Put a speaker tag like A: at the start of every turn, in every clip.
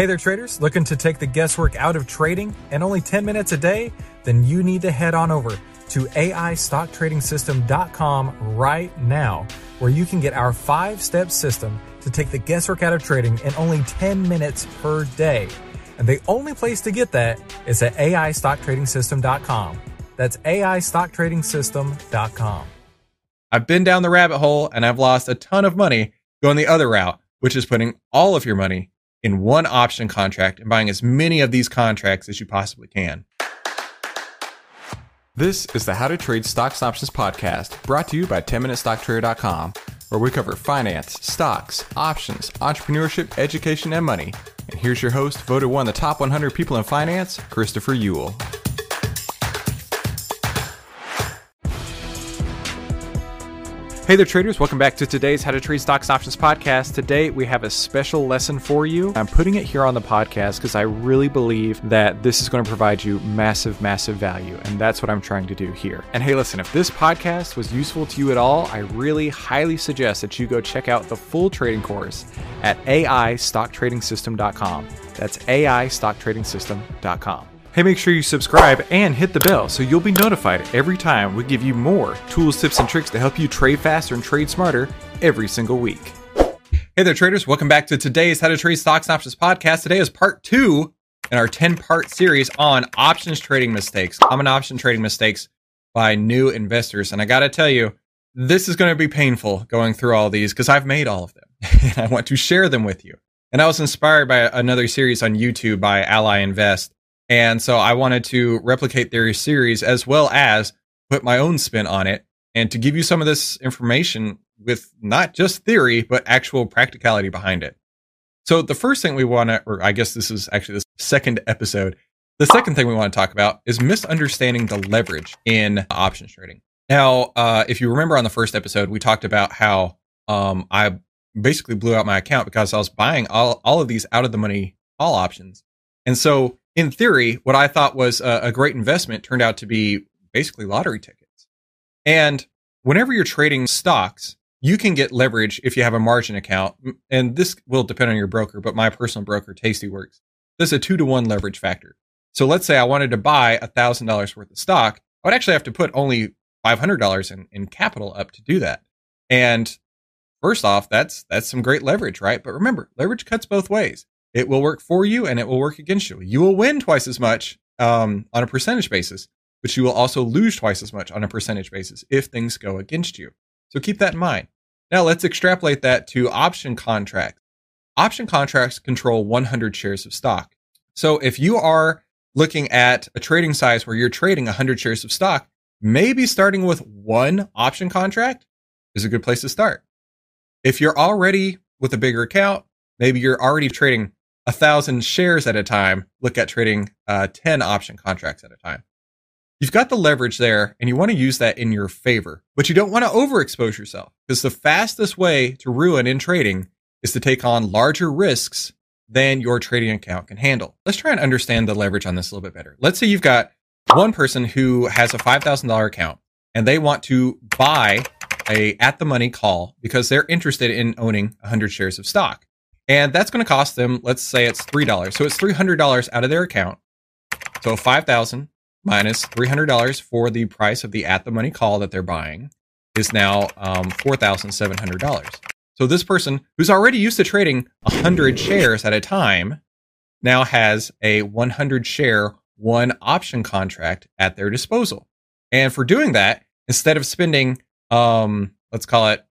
A: Hey there, traders. Looking to take the guesswork out of trading and only 10 minutes a day? Then you need to head on over to AIStockTradingSystem.com right now, where you can get our five step system to take the guesswork out of trading in only 10 minutes per day. And the only place to get that is at AIStockTradingSystem.com. That's AIStockTradingSystem.com.
B: I've been down the rabbit hole and I've lost a ton of money going the other route, which is putting all of your money in one option contract and buying as many of these contracts as you possibly can.
C: This is the How to Trade Stocks Options podcast brought to you by 10MinuteStockTrader.com, where we cover finance, stocks, options, entrepreneurship, education, and money. And here's your host, voted one of the top 100 people in finance, Christopher Uhl.
B: Hey there, traders. Welcome back to today's How to Trade Stocks and Options podcast. Today, we have a special lesson for you. I'm putting it here on the podcast because I really believe that this is going to provide you massive, massive value. And that's what I'm trying to do here. And hey, listen, if this podcast was useful to you at all, I really highly suggest that you go check out the full trading course at AIStockTradingSystem.com. That's AIStockTradingSystem.com. Hey, make sure you subscribe and hit the bell so you'll be notified every time we give you more tools, tips, and tricks to help you trade faster and trade smarter every single week. Hey there, traders. Welcome back to today's How to Trade Stocks and Options podcast. Today is part two in our 10 part series on options trading mistakes, common option trading mistakes by new investors. And I got to tell you, this is going to be painful going through all these because I've made all of them and I want to share them with you. And I was inspired by another series on YouTube by Ally Invest and so I wanted to replicate their series as well as put my own spin on it and to give you some of this information with not just theory, but actual practicality behind it. So the first thing we want to, or I guess this is actually the second episode. The second thing we want to talk about is misunderstanding the leverage in options trading. Now, uh, if you remember on the first episode, we talked about how um, I basically blew out my account because I was buying all, all of these out of the money call options. And so in theory, what I thought was a, a great investment turned out to be basically lottery tickets. And whenever you're trading stocks, you can get leverage if you have a margin account. And this will depend on your broker, but my personal broker, Tastyworks, does a two to one leverage factor. So let's say I wanted to buy a thousand dollars worth of stock. I would actually have to put only five hundred dollars in, in capital up to do that. And first off, that's that's some great leverage, right? But remember, leverage cuts both ways it will work for you and it will work against you. You will win twice as much um, on a percentage basis, but you will also lose twice as much on a percentage basis if things go against you. So keep that in mind. Now let's extrapolate that to option contracts. Option contracts control 100 shares of stock. So if you are looking at a trading size where you're trading 100 shares of stock, maybe starting with one option contract is a good place to start. If you're already with a bigger account, maybe you're already trading a thousand shares at a time, look at trading uh, 10 option contracts at a time. You've got the leverage there and you want to use that in your favor, but you don't want to overexpose yourself because the fastest way to ruin in trading is to take on larger risks than your trading account can handle. Let's try and understand the leverage on this a little bit better. Let's say you've got one person who has a $5,000 account and they want to buy a at the money call because they're interested in owning 100 shares of stock. And that's going to cost them, let's say it's $3. So it's $300 out of their account. So 5000 minus $300 for the price of the at the money call that they're buying is now um, $4,700. So this person who's already used to trading 100 shares at a time now has a 100 share one option contract at their disposal. And for doing that, instead of spending, um, let's call it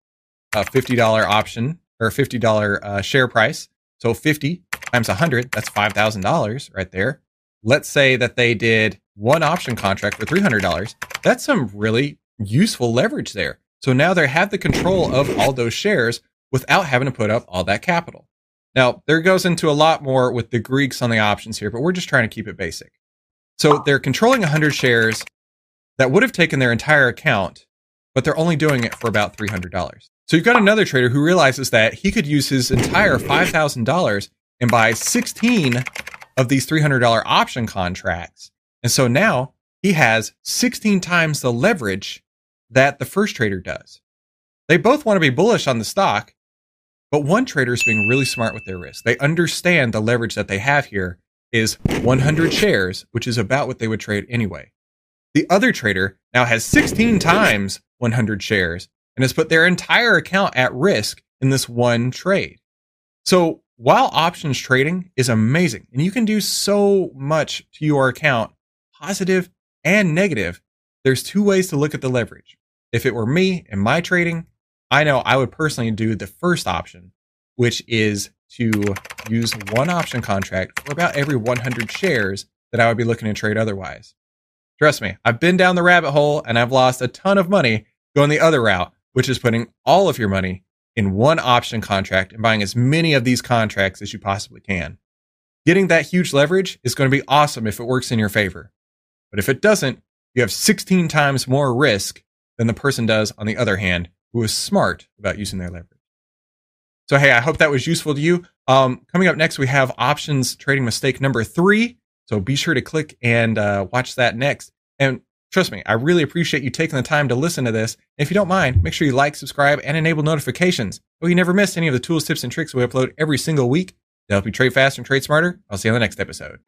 B: a $50 option or a $50 uh, share price. So 50 times 100, that's $5,000 right there. Let's say that they did one option contract for $300. That's some really useful leverage there. So now they have the control of all those shares without having to put up all that capital. Now, there goes into a lot more with the Greeks on the options here, but we're just trying to keep it basic. So they're controlling 100 shares that would have taken their entire account, but they're only doing it for about $300. So you've got another trader who realizes that he could use his entire $5,000 and buy 16 of these $300 option contracts. And so now he has 16 times the leverage that the first trader does. They both want to be bullish on the stock, But one trader is being really smart with their risk. They understand the leverage that they have here is 100 shares, which is about what they would trade anyway. The other trader now has 16 times 100 shares and has put their entire account at risk in this one trade. So while options trading is amazing and you can do so much to your account, positive and negative, there's two ways to look at the leverage. If it were me and my trading, I know I would personally do the first option, which is to use one option contract for about every 100 shares that I would be looking to trade otherwise. Trust me, I've been down the rabbit hole and I've lost a ton of money going the other route, which is putting all of your money in one option contract and buying as many of these contracts as you possibly can. Getting that huge leverage is going to be awesome if it works in your favor. But if it doesn't, you have 16 times more risk than the person does on the other hand who is smart about using their leverage. So, hey, I hope that was useful to you. Um, coming up next, we have options trading mistake number three. So be sure to click and uh, watch that next. And trust me, I really appreciate you taking the time to listen to this. If you don't mind, make sure you like, subscribe, and enable notifications so you never miss any of the tools, tips, and tricks we upload every single week to help you trade faster and trade smarter. I'll see you on the next episode.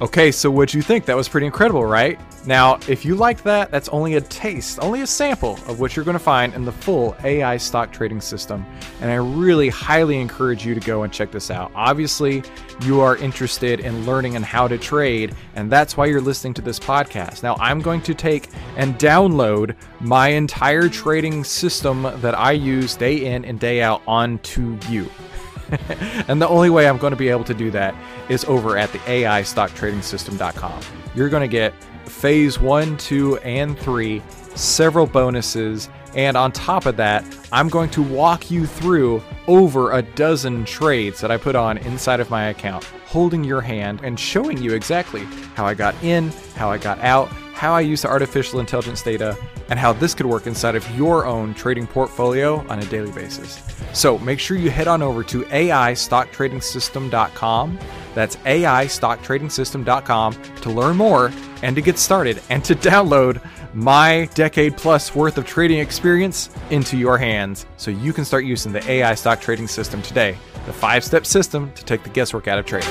A: Okay, so what'd you think? That was pretty incredible, right? Now, if you liked that, that's only a taste, only a sample of what you're going to find in the full AI stock trading system. And I really highly encourage you to go and check this out. Obviously, you are interested in learning and how to trade, and that's why you're listening to this podcast. Now, I'm going to take and download my entire trading system that I use day in and day out onto you. and the only way I'm going to be able to do that is over at the AIStockTradingSystem.com. You're going to get phase one, two, and three, several bonuses, and on top of that, I'm going to walk you through over a dozen trades that I put on inside of my account, holding your hand and showing you exactly how I got in, how I got out, how I use the artificial intelligence data, and how this could work inside of your own trading portfolio on a daily basis. So make sure you head on over to AIStockTradingSystem.com. That's AIStockTradingSystem.com to learn more and to get started and to download my decade plus worth of trading experience into your hands so you can start using the AI stock trading system today, the five step system to take the guesswork out of trading.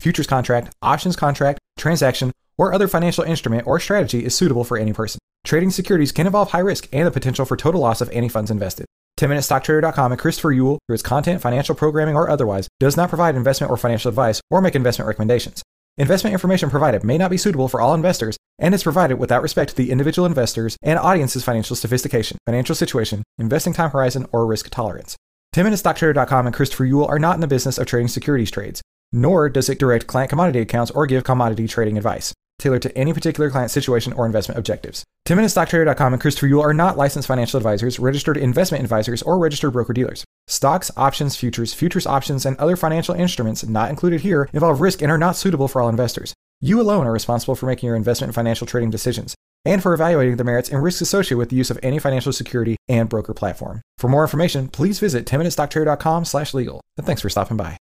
A: futures contract, options contract, transaction, or other financial instrument or strategy is suitable for any person. Trading securities can involve high risk and the potential for total loss of any funds invested. 10MinuteStockTrader.com and Christopher Uhl, through its content, financial programming, or otherwise, does not provide investment or financial advice or make investment recommendations. Investment information provided may not be suitable for all investors and is provided without respect to the individual investors and audience's financial sophistication, financial situation, investing time horizon, or risk tolerance. 10MinuteStockTrader.com and Christopher Uhl are not in the business of trading securities trades, nor does it direct client commodity accounts or give commodity trading advice tailored to any particular client situation or investment objectives. 10MinuteStockTrader.com and Christopher Uhl are not licensed financial advisors, registered investment advisors, or registered broker dealers. Stocks, options, futures, futures options, and other financial instruments not included here involve risk and are not suitable for all investors. You alone are responsible for making your investment and financial trading decisions and for evaluating the merits and risks associated with the use of any financial security and broker platform. For more information, please visit 10minutestocktrader.com slash legal. And thanks for stopping by.